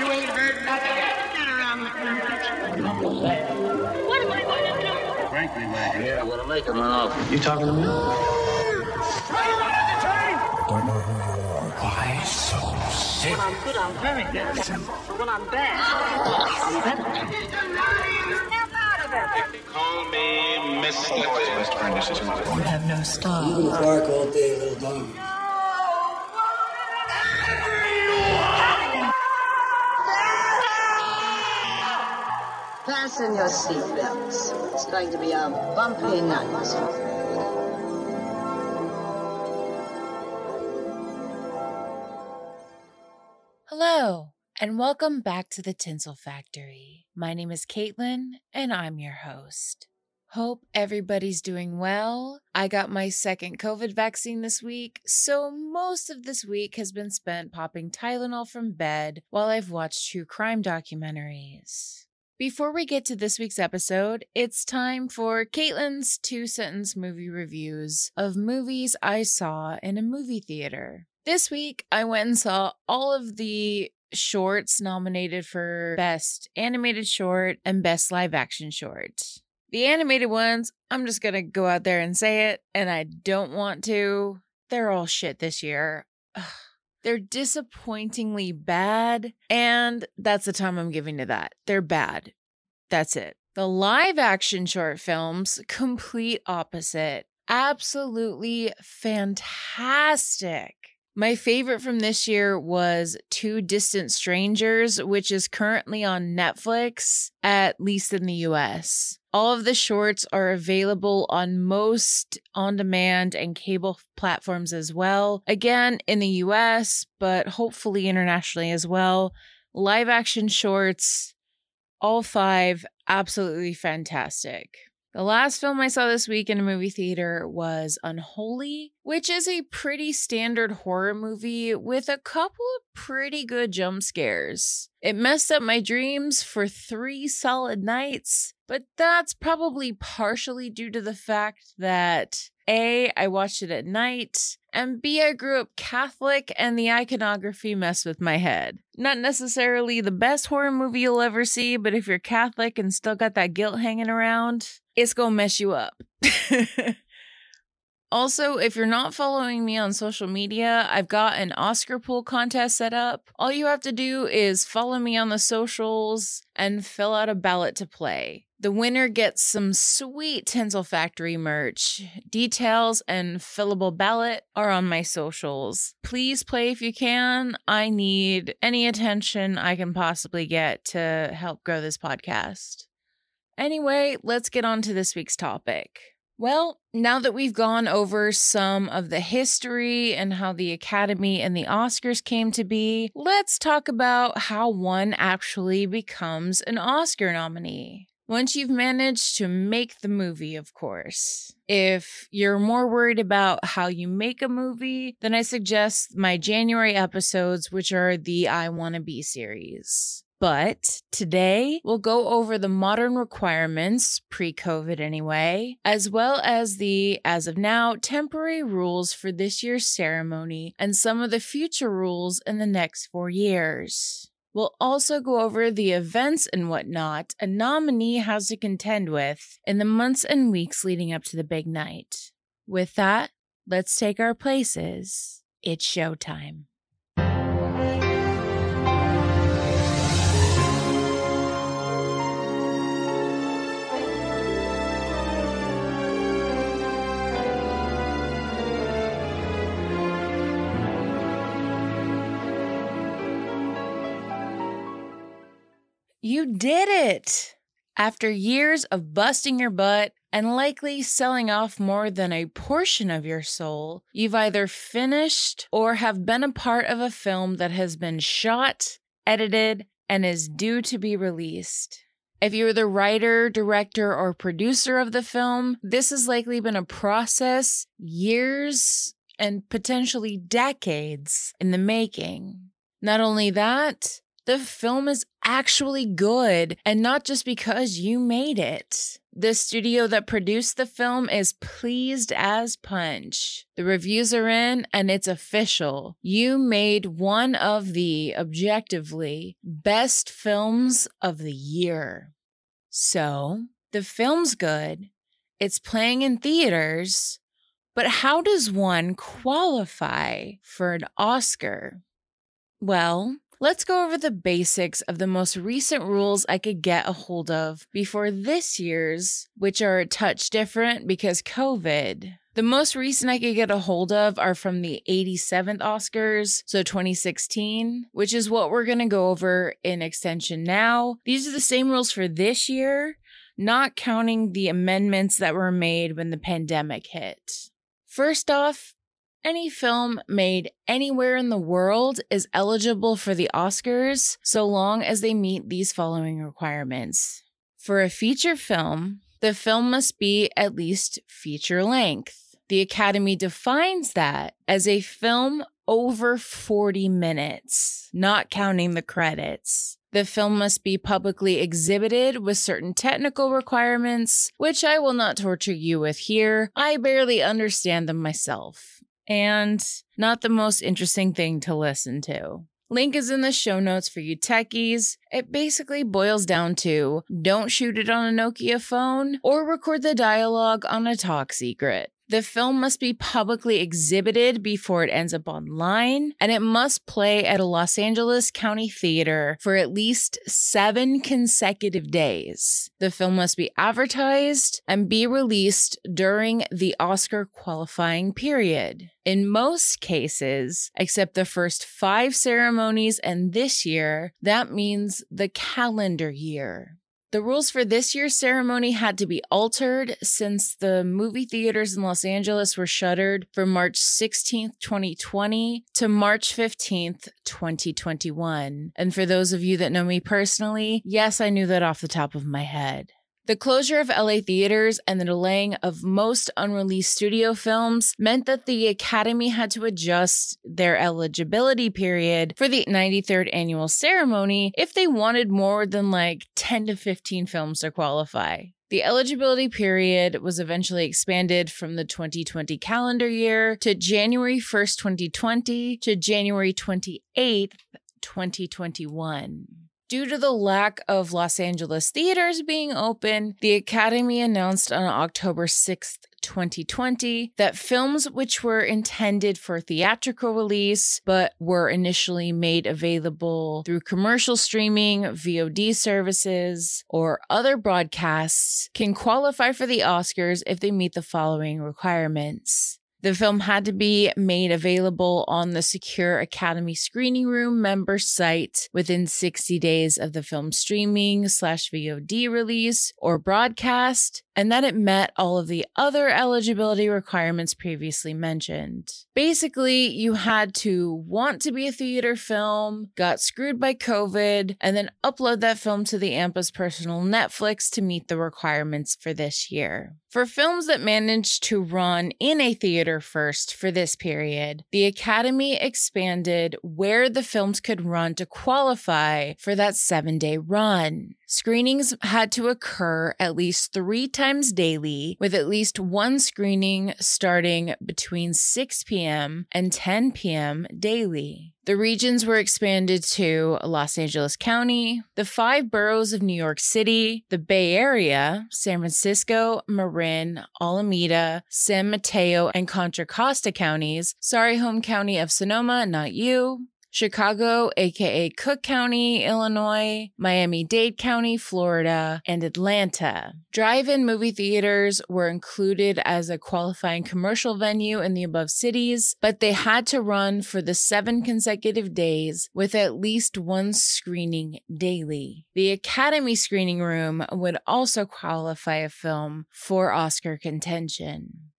You ain't heard nothing yet. Get around the What am I going to do? Frankly, Wagon. Yeah, I'm gonna make him run off. You talking to me? Don't know who you are. Why so sick? When I'm good, I'm very good. But when I'm bad, I'm better. Snap out of it. Call me Mr. Oh, best friend, this is You have no style. You can bark all day, little dog. Fasten your seatbelts. It's going to be a bumpy night. Hello, and welcome back to the Tinsel Factory. My name is Caitlin, and I'm your host. Hope everybody's doing well. I got my second COVID vaccine this week, so most of this week has been spent popping Tylenol from bed while I've watched true crime documentaries. Before we get to this week's episode, it's time for Caitlin's two sentence movie reviews of movies I saw in a movie theater. This week, I went and saw all of the shorts nominated for Best Animated Short and Best Live Action Short. The animated ones, I'm just gonna go out there and say it, and I don't want to. They're all shit this year. Ugh. They're disappointingly bad, and that's the time I'm giving to that. They're bad. That's it. The live action short films, complete opposite. Absolutely fantastic. My favorite from this year was Two Distant Strangers, which is currently on Netflix, at least in the US. All of the shorts are available on most on demand and cable platforms as well. Again, in the US, but hopefully internationally as well. Live action shorts, all five, absolutely fantastic. The last film I saw this week in a movie theater was Unholy, which is a pretty standard horror movie with a couple of pretty good jump scares. It messed up my dreams for three solid nights, but that's probably partially due to the fact that A, I watched it at night, and B, I grew up Catholic and the iconography messed with my head. Not necessarily the best horror movie you'll ever see, but if you're Catholic and still got that guilt hanging around, it's gonna mess you up. also, if you're not following me on social media, I've got an Oscar pool contest set up. All you have to do is follow me on the socials and fill out a ballot to play. The winner gets some sweet Tinsel Factory merch. Details and fillable ballot are on my socials. Please play if you can. I need any attention I can possibly get to help grow this podcast. Anyway, let's get on to this week's topic. Well, now that we've gone over some of the history and how the Academy and the Oscars came to be, let's talk about how one actually becomes an Oscar nominee. Once you've managed to make the movie, of course. If you're more worried about how you make a movie, then I suggest my January episodes, which are the I Wanna Be series. But today we'll go over the modern requirements, pre COVID anyway, as well as the, as of now, temporary rules for this year's ceremony and some of the future rules in the next four years. We'll also go over the events and whatnot a nominee has to contend with in the months and weeks leading up to the big night. With that, let's take our places. It's showtime. You did it! After years of busting your butt and likely selling off more than a portion of your soul, you've either finished or have been a part of a film that has been shot, edited, and is due to be released. If you're the writer, director, or producer of the film, this has likely been a process years and potentially decades in the making. Not only that, the film is actually good and not just because you made it. The studio that produced the film is pleased as punch. The reviews are in and it's official. You made one of the objectively best films of the year. So, the film's good. It's playing in theaters. But how does one qualify for an Oscar? Well, let's go over the basics of the most recent rules I could get a hold of before this year's, which are a touch different because COVID. The most recent I could get a hold of are from the 87th Oscars, so 2016, which is what we're going to go over in extension now. These are the same rules for this year, not counting the amendments that were made when the pandemic hit. First off, any film made anywhere in the world is eligible for the Oscars so long as they meet these following requirements. For a feature film, the film must be at least feature length. The Academy defines that as a film over 40 minutes, not counting the credits. The film must be publicly exhibited with certain technical requirements, which I will not torture you with here. I barely understand them myself and not the most interesting thing to listen to. Link is in the show notes for you techies. It basically boils down to don't shoot it on a Nokia phone or record the dialogue on a talk secret. The film must be publicly exhibited before it ends up online, and it must play at a Los Angeles County theater for at least seven consecutive days. The film must be advertised and be released during the Oscar qualifying period. In most cases, except the first five ceremonies and this year, that means the calendar year. The rules for this year's ceremony had to be altered since the movie theaters in Los Angeles were shuttered from March 16th, 2020 to March 15th, 2021. And for those of you that know me personally, yes, I knew that off the top of my head. The closure of LA theaters and the delaying of most unreleased studio films meant that the Academy had to adjust their eligibility period for the 93rd annual ceremony if they wanted more than like 10 to 15 films to qualify. The eligibility period was eventually expanded from the 2020 calendar year to January 1st, 2020 to January 28th, 2021. Due to the lack of Los Angeles theaters being open, the Academy announced on October 6th, 2020 that films which were intended for theatrical release but were initially made available through commercial streaming, VOD services, or other broadcasts can qualify for the Oscars if they meet the following requirements. The film had to be made available on the Secure Academy Screening Room member site within 60 days of the film streaming slash VOD release or broadcast, and that it met all of the other eligibility requirements previously mentioned. Basically, you had to want to be a theater film, got screwed by COVID, and then upload that film to the AMPA's personal Netflix to meet the requirements for this year. For films that managed to run in a theater first for this period, the Academy expanded where the films could run to qualify for that seven day run. Screenings had to occur at least three times daily, with at least one screening starting between 6 p.m. and 10 p.m. daily. The regions were expanded to Los Angeles County, the five boroughs of New York City, the Bay Area, San Francisco, Marin, Alameda, San Mateo, and Contra Costa counties. Sorry, home county of Sonoma, not you. Chicago, aka Cook County, Illinois, Miami Dade County, Florida, and Atlanta. Drive in movie theaters were included as a qualifying commercial venue in the above cities, but they had to run for the seven consecutive days with at least one screening daily. The Academy screening room would also qualify a film for Oscar contention.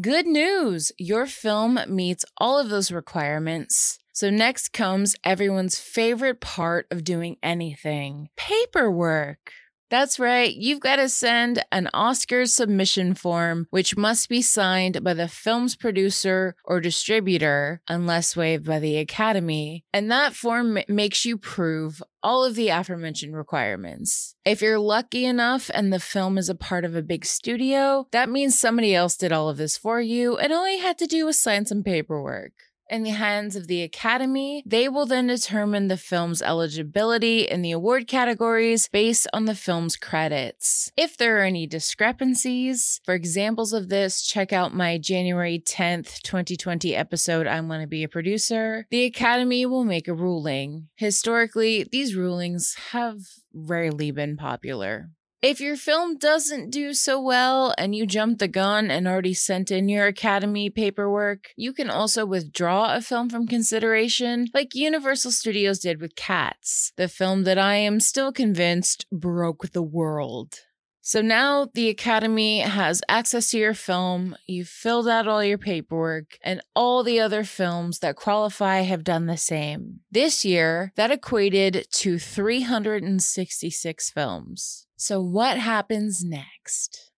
Good news! Your film meets all of those requirements. So, next comes everyone's favorite part of doing anything paperwork. That's right, you've got to send an Oscars submission form, which must be signed by the film's producer or distributor, unless waived by the Academy. And that form ma- makes you prove all of the aforementioned requirements. If you're lucky enough and the film is a part of a big studio, that means somebody else did all of this for you and all you had to do was sign some paperwork in the hands of the Academy. They will then determine the film's eligibility in the award categories based on the film's credits. If there are any discrepancies, for examples of this, check out my January 10th, 2020 episode, I'm Gonna Be a Producer. The Academy will make a ruling. Historically, these rulings have rarely been popular. If your film doesn't do so well and you jumped the gun and already sent in your Academy paperwork, you can also withdraw a film from consideration, like Universal Studios did with Cats, the film that I am still convinced broke the world. So now the Academy has access to your film, you've filled out all your paperwork, and all the other films that qualify have done the same. This year, that equated to 366 films. So, what happens next?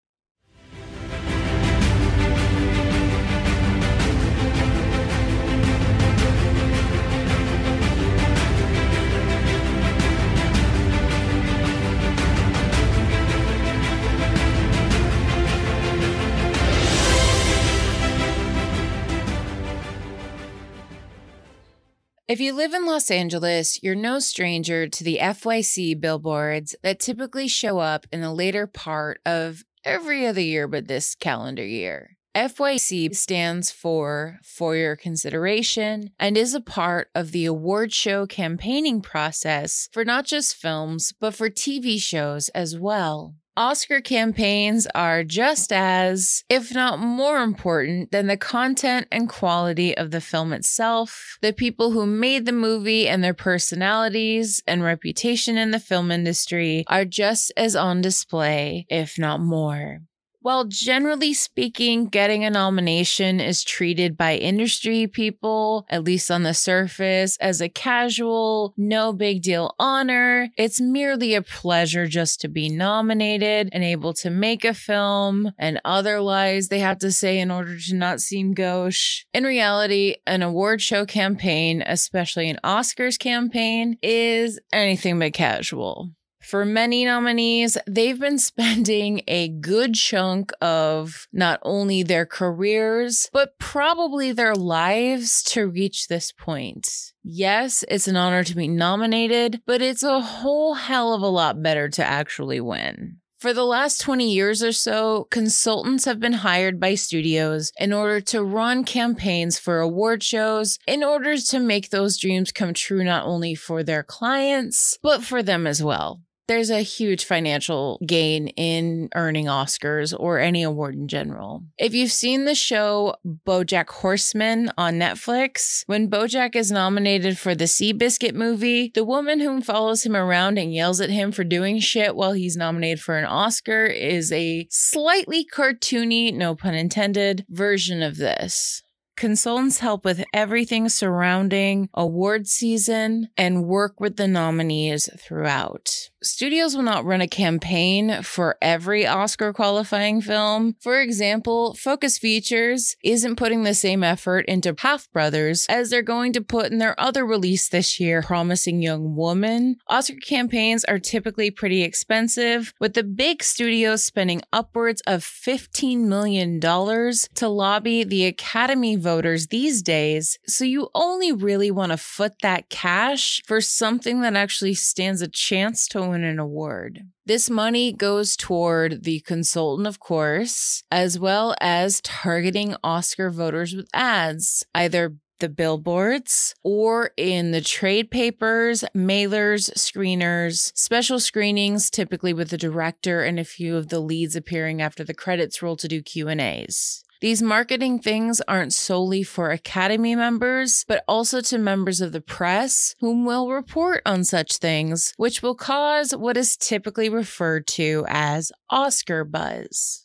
If you live in Los Angeles, you're no stranger to the FYC billboards that typically show up in the later part of every other year but this calendar year. FYC stands for For Your Consideration and is a part of the award show campaigning process for not just films, but for TV shows as well. Oscar campaigns are just as, if not more important than the content and quality of the film itself. The people who made the movie and their personalities and reputation in the film industry are just as on display, if not more. While generally speaking, getting a nomination is treated by industry people, at least on the surface, as a casual, no big deal honor, it's merely a pleasure just to be nominated and able to make a film and other lies they have to say in order to not seem gauche. In reality, an award show campaign, especially an Oscars campaign, is anything but casual. For many nominees, they've been spending a good chunk of not only their careers, but probably their lives to reach this point. Yes, it's an honor to be nominated, but it's a whole hell of a lot better to actually win. For the last 20 years or so, consultants have been hired by studios in order to run campaigns for award shows in order to make those dreams come true not only for their clients, but for them as well there's a huge financial gain in earning Oscars or any award in general. If you've seen the show Bojack Horseman on Netflix, when Bojack is nominated for the Seabiscuit movie, the woman who follows him around and yells at him for doing shit while he's nominated for an Oscar is a slightly cartoony, no pun intended, version of this. Consultants help with everything surrounding award season and work with the nominees throughout. Studios will not run a campaign for every Oscar qualifying film. For example, Focus Features isn't putting the same effort into Half Brothers as they're going to put in their other release this year, Promising Young Woman. Oscar campaigns are typically pretty expensive, with the big studios spending upwards of $15 million to lobby the Academy voters these days. So you only really want to foot that cash for something that actually stands a chance to win an award. This money goes toward the consultant, of course, as well as targeting Oscar voters with ads, either the billboards or in the trade papers, mailers, screeners, special screenings typically with the director and a few of the leads appearing after the credits roll to do Q&As. These marketing things aren't solely for Academy members, but also to members of the press whom will report on such things, which will cause what is typically referred to as Oscar buzz.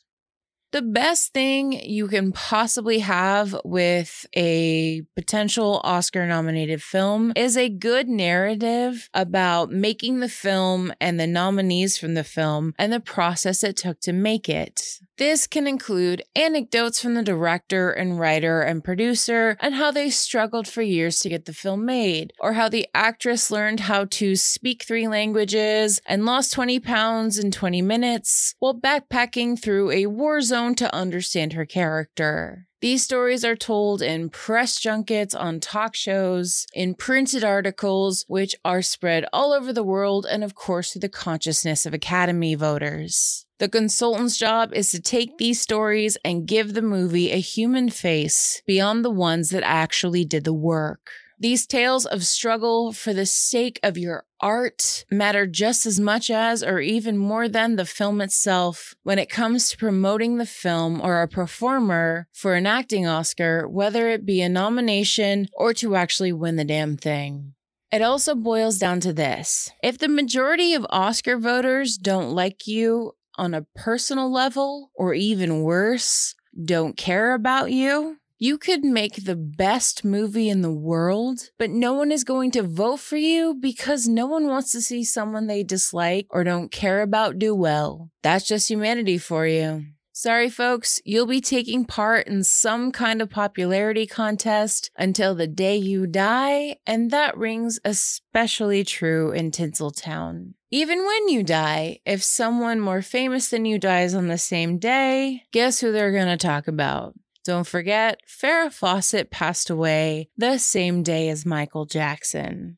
The best thing you can possibly have with a potential Oscar nominated film is a good narrative about making the film and the nominees from the film and the process it took to make it. This can include anecdotes from the director and writer and producer and how they struggled for years to get the film made, or how the actress learned how to speak three languages and lost 20 pounds in 20 minutes while backpacking through a war zone to understand her character. These stories are told in press junkets, on talk shows, in printed articles, which are spread all over the world, and of course, through the consciousness of Academy voters. The consultant's job is to take these stories and give the movie a human face beyond the ones that actually did the work. These tales of struggle for the sake of your art matter just as much as, or even more than, the film itself when it comes to promoting the film or a performer for an acting Oscar, whether it be a nomination or to actually win the damn thing. It also boils down to this if the majority of Oscar voters don't like you on a personal level, or even worse, don't care about you, you could make the best movie in the world, but no one is going to vote for you because no one wants to see someone they dislike or don't care about do well. That's just humanity for you. Sorry, folks, you'll be taking part in some kind of popularity contest until the day you die, and that rings especially true in Tinseltown. Even when you die, if someone more famous than you dies on the same day, guess who they're going to talk about? Don't forget, Farrah Fawcett passed away the same day as Michael Jackson.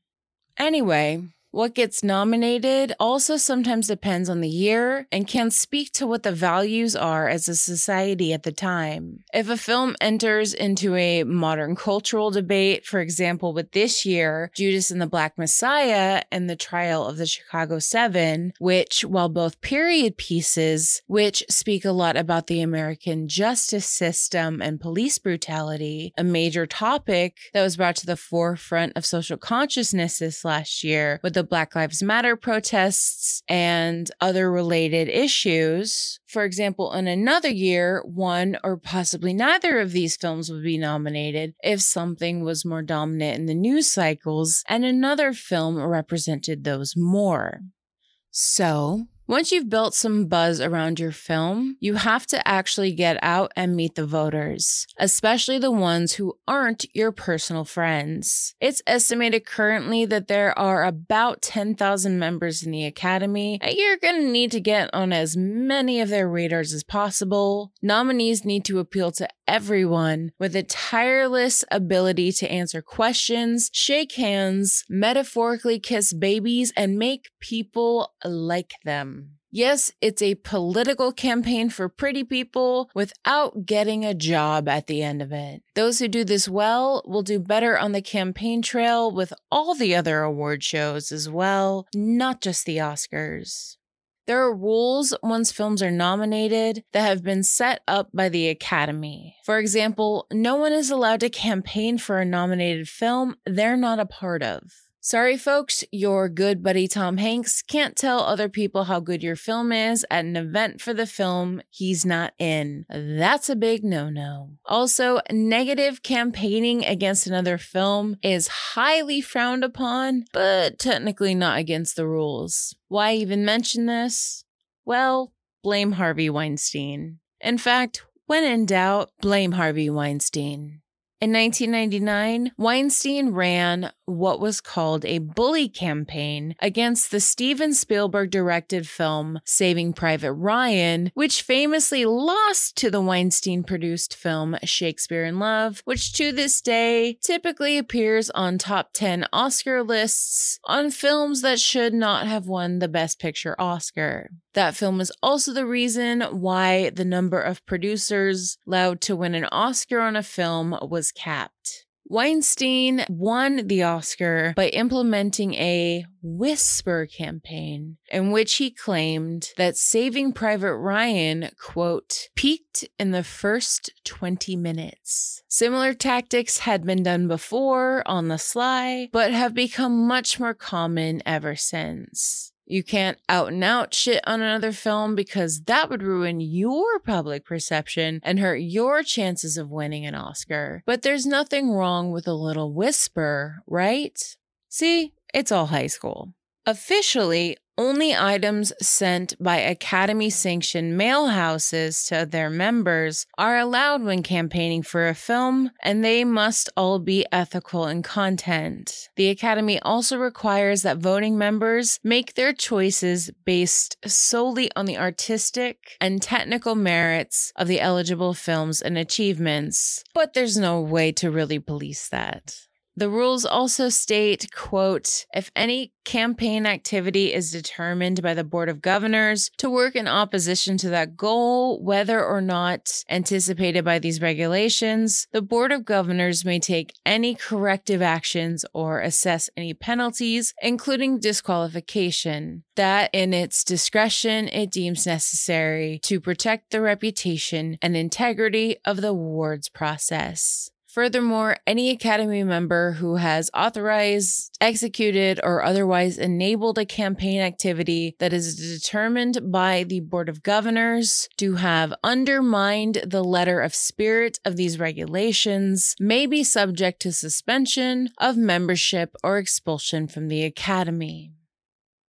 Anyway, what gets nominated also sometimes depends on the year and can speak to what the values are as a society at the time. If a film enters into a modern cultural debate, for example, with this year, Judas and the Black Messiah and the trial of the Chicago Seven, which, while both period pieces, which speak a lot about the American justice system and police brutality, a major topic that was brought to the forefront of social consciousness this last year with the the Black Lives Matter protests and other related issues. For example, in another year, one or possibly neither of these films would be nominated if something was more dominant in the news cycles and another film represented those more. So, once you've built some buzz around your film, you have to actually get out and meet the voters, especially the ones who aren't your personal friends. It's estimated currently that there are about 10,000 members in the Academy, and you're going to need to get on as many of their radars as possible. Nominees need to appeal to everyone with a tireless ability to answer questions, shake hands, metaphorically kiss babies, and make people like them. Yes, it's a political campaign for pretty people without getting a job at the end of it. Those who do this well will do better on the campaign trail with all the other award shows as well, not just the Oscars. There are rules once films are nominated that have been set up by the Academy. For example, no one is allowed to campaign for a nominated film they're not a part of. Sorry, folks, your good buddy Tom Hanks can't tell other people how good your film is at an event for the film he's not in. That's a big no no. Also, negative campaigning against another film is highly frowned upon, but technically not against the rules. Why even mention this? Well, blame Harvey Weinstein. In fact, when in doubt, blame Harvey Weinstein. In 1999, Weinstein ran what was called a bully campaign against the Steven Spielberg directed film Saving Private Ryan, which famously lost to the Weinstein produced film Shakespeare in Love, which to this day typically appears on top 10 Oscar lists on films that should not have won the Best Picture Oscar. That film is also the reason why the number of producers allowed to win an Oscar on a film was capped. Weinstein won the Oscar by implementing a whisper campaign in which he claimed that Saving Private Ryan, quote, peaked in the first 20 minutes. Similar tactics had been done before on the sly, but have become much more common ever since. You can't out and out shit on another film because that would ruin your public perception and hurt your chances of winning an Oscar. But there's nothing wrong with a little whisper, right? See, it's all high school. Officially, only items sent by Academy sanctioned mail houses to their members are allowed when campaigning for a film, and they must all be ethical in content. The Academy also requires that voting members make their choices based solely on the artistic and technical merits of the eligible films and achievements, but there's no way to really police that. The rules also state, quote, if any campaign activity is determined by the Board of Governors to work in opposition to that goal, whether or not anticipated by these regulations, the Board of Governors may take any corrective actions or assess any penalties, including disqualification, that in its discretion it deems necessary to protect the reputation and integrity of the awards process. Furthermore, any Academy member who has authorized, executed, or otherwise enabled a campaign activity that is determined by the Board of Governors to have undermined the letter of spirit of these regulations may be subject to suspension of membership or expulsion from the Academy.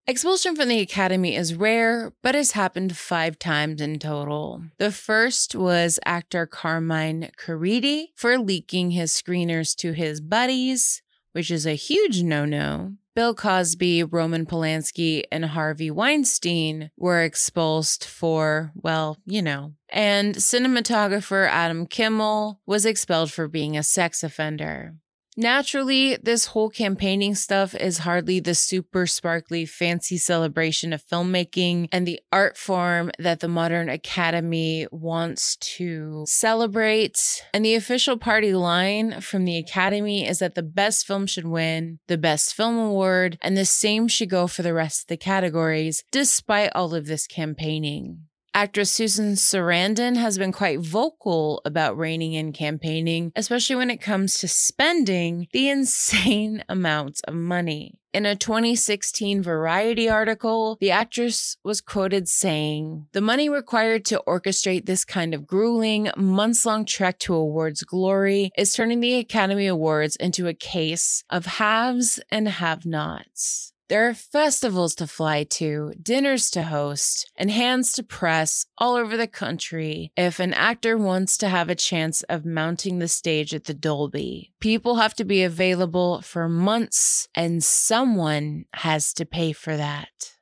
Expulsion from the Academy is rare, but has happened five times in total. The first was actor Carmine Caridi for leaking his screeners to his buddies, which is a huge no no. Bill Cosby, Roman Polanski, and Harvey Weinstein were expulsed for, well, you know. And cinematographer Adam Kimmel was expelled for being a sex offender. Naturally, this whole campaigning stuff is hardly the super sparkly fancy celebration of filmmaking and the art form that the modern academy wants to celebrate. And the official party line from the academy is that the best film should win the best film award, and the same should go for the rest of the categories, despite all of this campaigning. Actress Susan Sarandon has been quite vocal about reining in campaigning, especially when it comes to spending the insane amounts of money. In a 2016 Variety article, the actress was quoted saying, The money required to orchestrate this kind of grueling, months long trek to awards glory is turning the Academy Awards into a case of haves and have nots. There are festivals to fly to, dinners to host, and hands to press all over the country if an actor wants to have a chance of mounting the stage at the Dolby. People have to be available for months, and someone has to pay for that.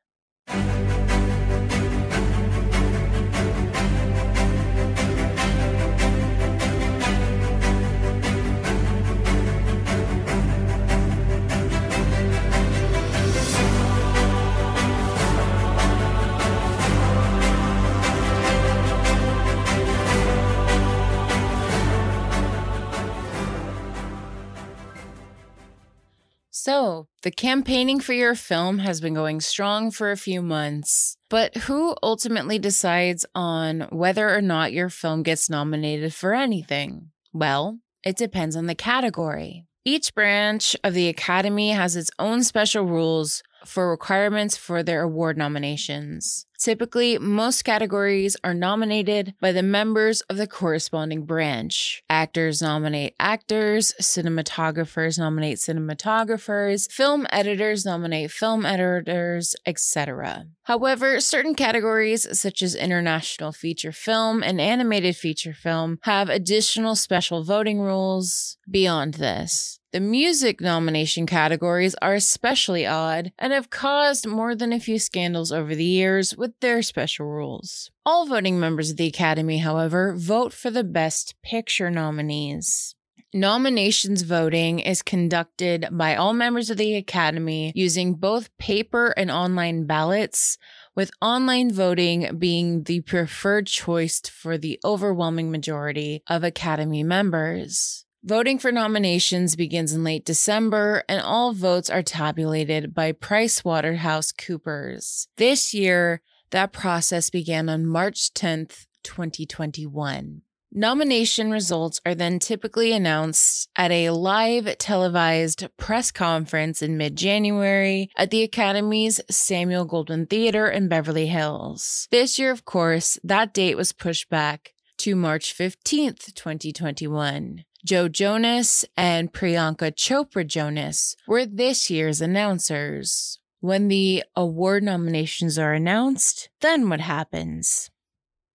So, the campaigning for your film has been going strong for a few months, but who ultimately decides on whether or not your film gets nominated for anything? Well, it depends on the category. Each branch of the Academy has its own special rules for requirements for their award nominations. Typically, most categories are nominated by the members of the corresponding branch. Actors nominate actors, cinematographers nominate cinematographers, film editors nominate film editors, etc. However, certain categories, such as international feature film and animated feature film, have additional special voting rules beyond this. The music nomination categories are especially odd and have caused more than a few scandals over the years with their special rules. All voting members of the Academy, however, vote for the Best Picture nominees. Nominations voting is conducted by all members of the Academy using both paper and online ballots, with online voting being the preferred choice for the overwhelming majority of Academy members. Voting for nominations begins in late December, and all votes are tabulated by PricewaterhouseCoopers. This year, that process began on March 10th, 2021. Nomination results are then typically announced at a live televised press conference in mid January at the Academy's Samuel Goldwyn Theater in Beverly Hills. This year, of course, that date was pushed back to March 15th, 2021. Joe Jonas and Priyanka Chopra Jonas were this year's announcers. When the award nominations are announced, then what happens?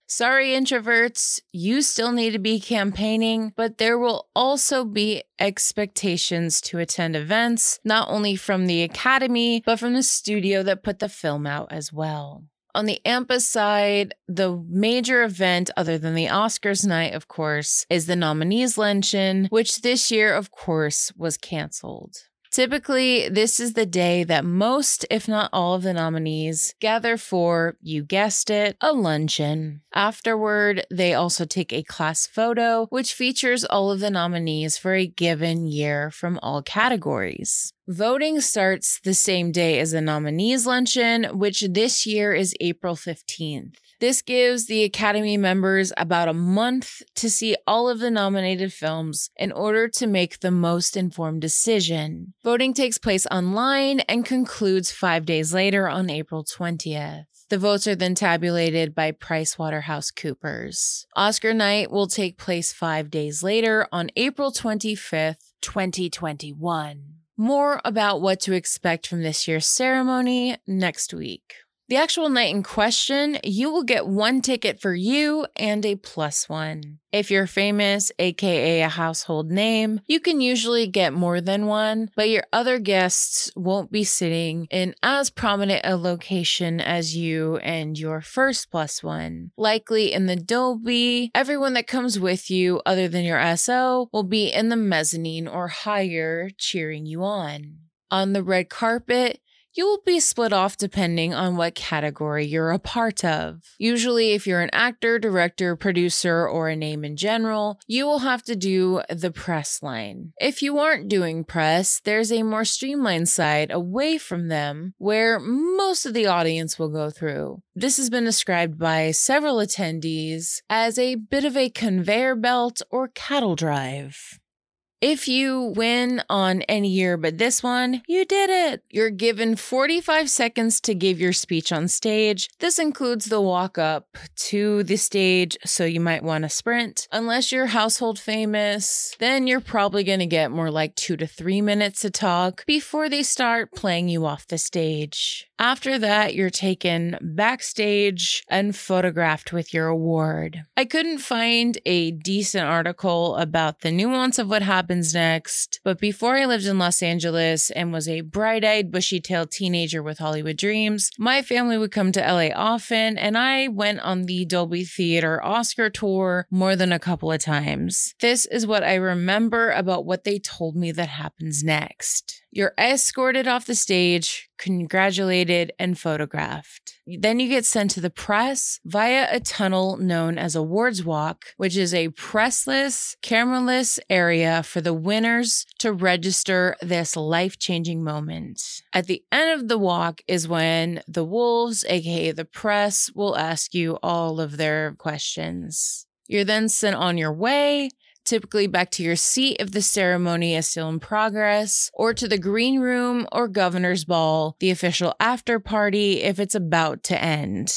Sorry, introverts, you still need to be campaigning, but there will also be expectations to attend events, not only from the Academy, but from the studio that put the film out as well. On the AMPA side, the major event, other than the Oscars night, of course, is the nominees luncheon, which this year, of course, was canceled. Typically, this is the day that most, if not all, of the nominees gather for, you guessed it, a luncheon. Afterward, they also take a class photo, which features all of the nominees for a given year from all categories. Voting starts the same day as the nominees luncheon, which this year is April 15th. This gives the Academy members about a month to see all of the nominated films in order to make the most informed decision. Voting takes place online and concludes five days later on April 20th. The votes are then tabulated by PricewaterhouseCoopers. Oscar night will take place five days later on April 25th, 2021. More about what to expect from this year's ceremony next week. The actual night in question, you will get one ticket for you and a plus one. If you're famous, aka a household name, you can usually get more than one, but your other guests won't be sitting in as prominent a location as you and your first plus one. Likely in the Dolby, everyone that comes with you, other than your SO, will be in the mezzanine or higher cheering you on. On the red carpet, you will be split off depending on what category you're a part of. Usually, if you're an actor, director, producer, or a name in general, you will have to do the press line. If you aren't doing press, there's a more streamlined side away from them where most of the audience will go through. This has been described by several attendees as a bit of a conveyor belt or cattle drive. If you win on any year but this one, you did it. You're given 45 seconds to give your speech on stage. This includes the walk up to the stage, so you might want to sprint. Unless you're household famous, then you're probably going to get more like two to three minutes to talk before they start playing you off the stage. After that, you're taken backstage and photographed with your award. I couldn't find a decent article about the nuance of what happens next, but before I lived in Los Angeles and was a bright eyed, bushy tailed teenager with Hollywood dreams, my family would come to LA often, and I went on the Dolby Theater Oscar tour more than a couple of times. This is what I remember about what they told me that happens next. You're escorted off the stage, congratulated, and photographed. Then you get sent to the press via a tunnel known as Awards Walk, which is a pressless, cameraless area for the winners to register this life changing moment. At the end of the walk is when the wolves, aka the press, will ask you all of their questions. You're then sent on your way typically back to your seat if the ceremony is still in progress, or to the green room or governor's ball, the official after party if it's about to end.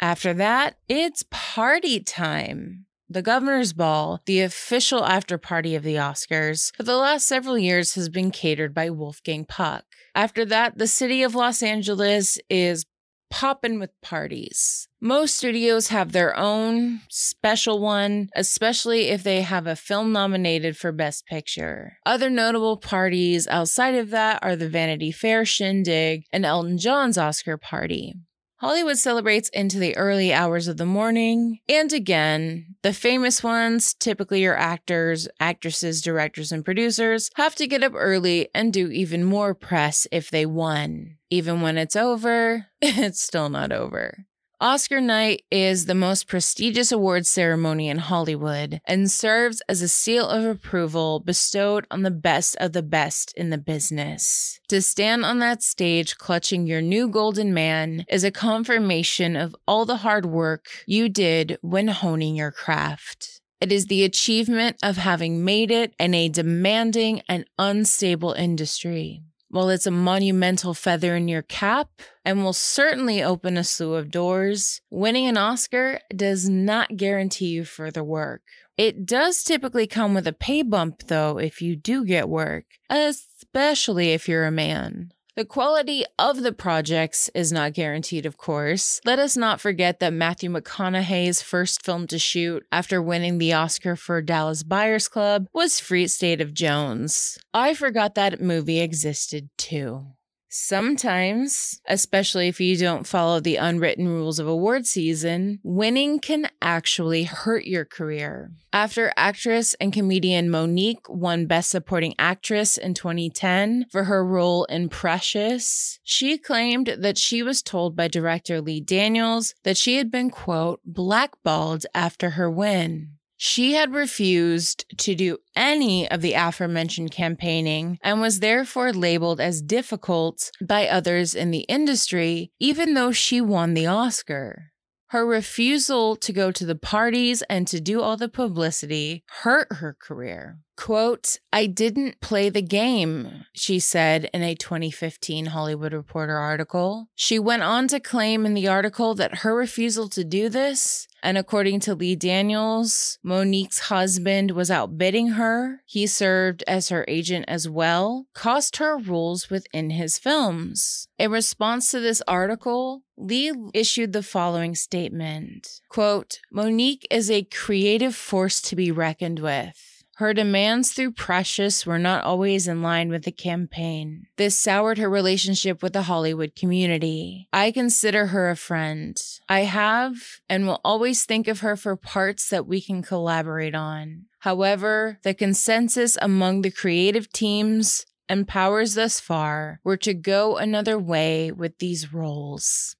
After that, it's party time. The Governor's Ball, the official after party of the Oscars, for the last several years has been catered by Wolfgang Puck. After that, the city of Los Angeles is popping with parties. Most studios have their own special one, especially if they have a film nominated for Best Picture. Other notable parties outside of that are the Vanity Fair Shindig and Elton John's Oscar party. Hollywood celebrates into the early hours of the morning. And again, the famous ones, typically your actors, actresses, directors, and producers, have to get up early and do even more press if they won. Even when it's over, it's still not over. Oscar night is the most prestigious awards ceremony in Hollywood and serves as a seal of approval bestowed on the best of the best in the business. To stand on that stage clutching your new golden man is a confirmation of all the hard work you did when honing your craft. It is the achievement of having made it in a demanding and unstable industry. While it's a monumental feather in your cap and will certainly open a slew of doors, winning an Oscar does not guarantee you further work. It does typically come with a pay bump, though, if you do get work, especially if you're a man. The quality of the projects is not guaranteed, of course. Let us not forget that Matthew McConaughey's first film to shoot after winning the Oscar for Dallas Buyers Club was Free State of Jones. I forgot that movie existed too. Sometimes, especially if you don't follow the unwritten rules of award season, winning can actually hurt your career. After actress and comedian Mo'Nique won Best Supporting Actress in 2010 for her role in Precious, she claimed that she was told by director Lee Daniels that she had been, quote, blackballed after her win. She had refused to do any of the aforementioned campaigning and was therefore labeled as difficult by others in the industry, even though she won the Oscar. Her refusal to go to the parties and to do all the publicity hurt her career. Quote, I didn't play the game, she said in a 2015 Hollywood Reporter article. She went on to claim in the article that her refusal to do this, and according to Lee Daniels, Mo'Nique's husband was outbidding her. He served as her agent as well, cost her roles within his films. In response to this article, Lee issued the following statement quote, Mo'Nique is a creative force to be reckoned with. Her demands through Precious were not always in line with the campaign. This soured her relationship with the Hollywood community. I consider her a friend. I have and will always think of her for parts that we can collaborate on. However, the consensus among the creative teams and powers thus far were to go another way with these roles.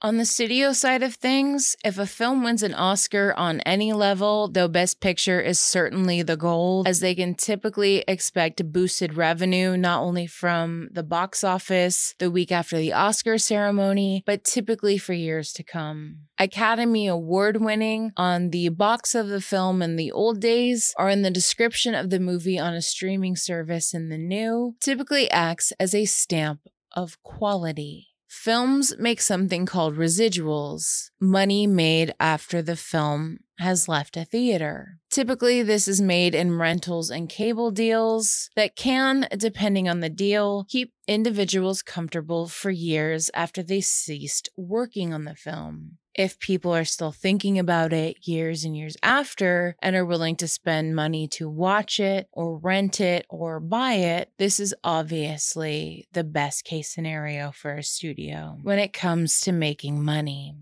On the studio side of things, if a film wins an Oscar on any level, though Best Picture is certainly the goal, as they can typically expect boosted revenue not only from the box office the week after the Oscar ceremony, but typically for years to come. Academy Award winning on the box of the film in the old days or in the description of the movie on a streaming service in the new typically acts as a stamp of quality. Films make something called residuals, money made after the film has left a theater. Typically, this is made in rentals and cable deals that can, depending on the deal, keep individuals comfortable for years after they ceased working on the film if people are still thinking about it years and years after and are willing to spend money to watch it or rent it or buy it, this is obviously the best case scenario for a studio when it comes to making money.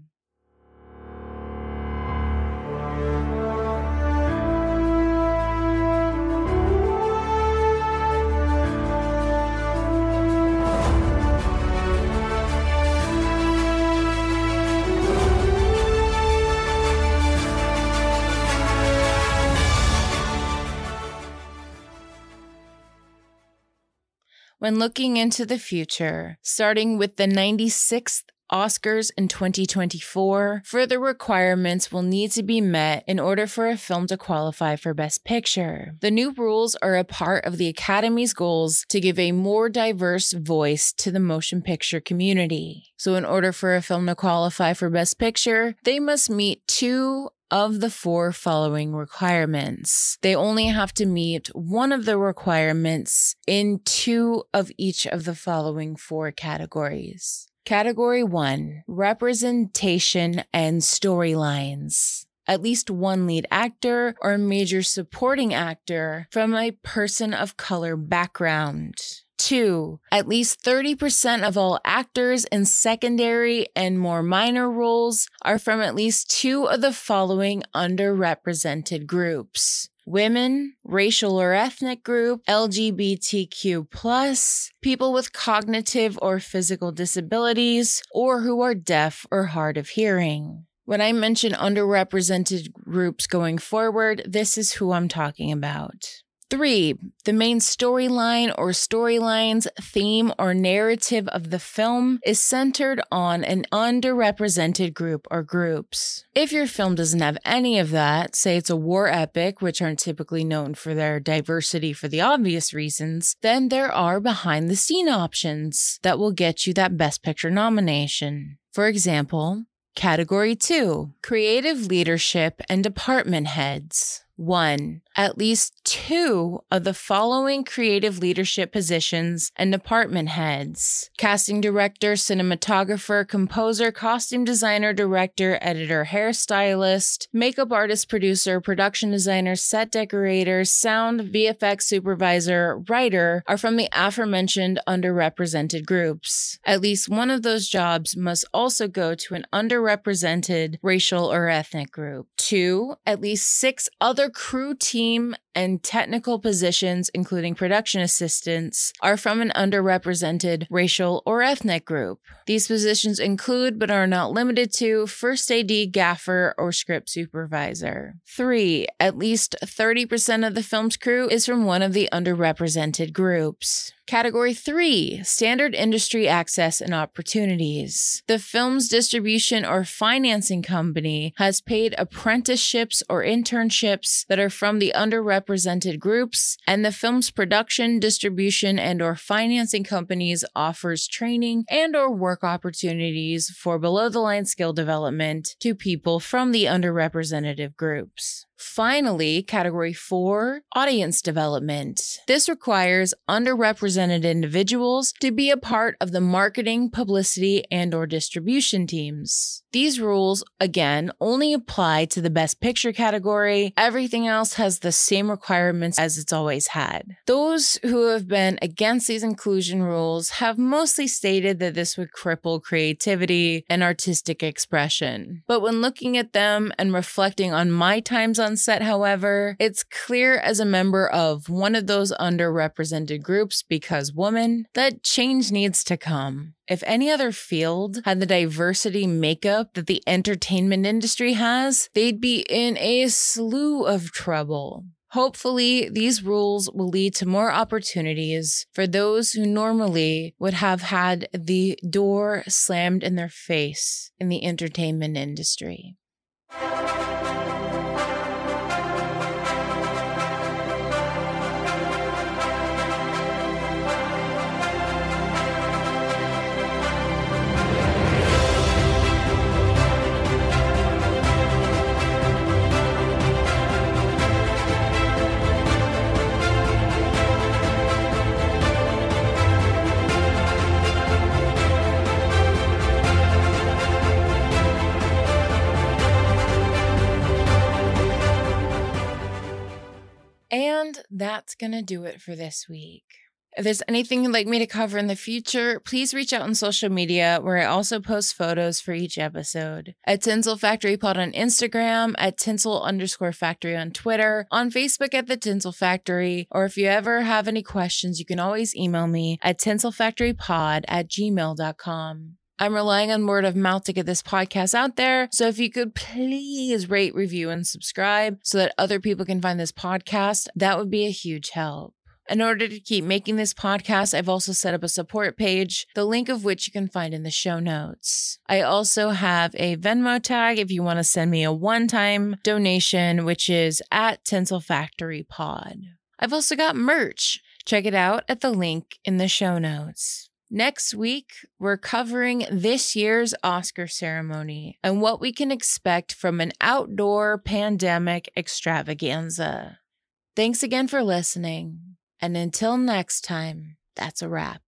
When looking into the future, starting with the 96th Oscars in 2024, further requirements will need to be met in order for a film to qualify for Best Picture. The new rules are a part of the Academy's goals to give a more diverse voice to the motion picture community. So, in order for a film to qualify for Best Picture, they must meet two of the four following requirements. They only have to meet one of the requirements in two of each of the following four categories. Category one representation and storylines. At least one lead actor or major supporting actor from a person of color background. Two, at least 30% of all actors in secondary and more minor roles are from at least two of the following underrepresented groups women, racial or ethnic group, LGBTQ, people with cognitive or physical disabilities, or who are deaf or hard of hearing. When I mention underrepresented groups going forward, this is who I'm talking about. Three, the main storyline or storylines, theme, or narrative of the film is centered on an underrepresented group or groups. If your film doesn't have any of that, say it's a war epic, which aren't typically known for their diversity for the obvious reasons, then there are behind the scene options that will get you that Best Picture nomination. For example, Category 2 Creative Leadership and Department Heads. 1. At least two of the following creative leadership positions and department heads casting director, cinematographer, composer, costume designer, director, editor, hairstylist, makeup artist, producer, production designer, set decorator, sound, VFX supervisor, writer are from the aforementioned underrepresented groups. At least one of those jobs must also go to an underrepresented racial or ethnic group. Two, at least six other crew team and technical positions, including production assistants, are from an underrepresented racial or ethnic group. These positions include, but are not limited to, first AD, gaffer, or script supervisor. Three, at least 30% of the film's crew is from one of the underrepresented groups. Category 3 Standard Industry Access and Opportunities. The film's distribution or financing company has paid apprenticeships or internships that are from the underrepresented groups, and the film's production, distribution, and or financing companies offers training and or work opportunities for below the line skill development to people from the underrepresented groups. Finally, category four, audience development. This requires underrepresented individuals to be a part of the marketing, publicity, and or distribution teams. These rules, again, only apply to the best picture category. Everything else has the same requirements as it's always had. Those who have been against these inclusion rules have mostly stated that this would cripple creativity and artistic expression. But when looking at them and reflecting on my times on set, however, it's clear as a member of one of those underrepresented groups because woman that change needs to come. If any other field had the diversity makeup that the entertainment industry has, they'd be in a slew of trouble. Hopefully, these rules will lead to more opportunities for those who normally would have had the door slammed in their face in the entertainment industry. And that's going to do it for this week. If there's anything you'd like me to cover in the future, please reach out on social media where I also post photos for each episode. At Tinsel Factory Pod on Instagram, at Tinsel underscore factory on Twitter, on Facebook at The Tinsel Factory, or if you ever have any questions, you can always email me at tinselfactorypod at gmail.com. I'm relying on word of mouth to get this podcast out there. So if you could please rate, review, and subscribe so that other people can find this podcast, that would be a huge help. In order to keep making this podcast, I've also set up a support page, the link of which you can find in the show notes. I also have a Venmo tag if you want to send me a one time donation, which is at Tinsel Factory Pod. I've also got merch. Check it out at the link in the show notes. Next week, we're covering this year's Oscar ceremony and what we can expect from an outdoor pandemic extravaganza. Thanks again for listening. And until next time, that's a wrap.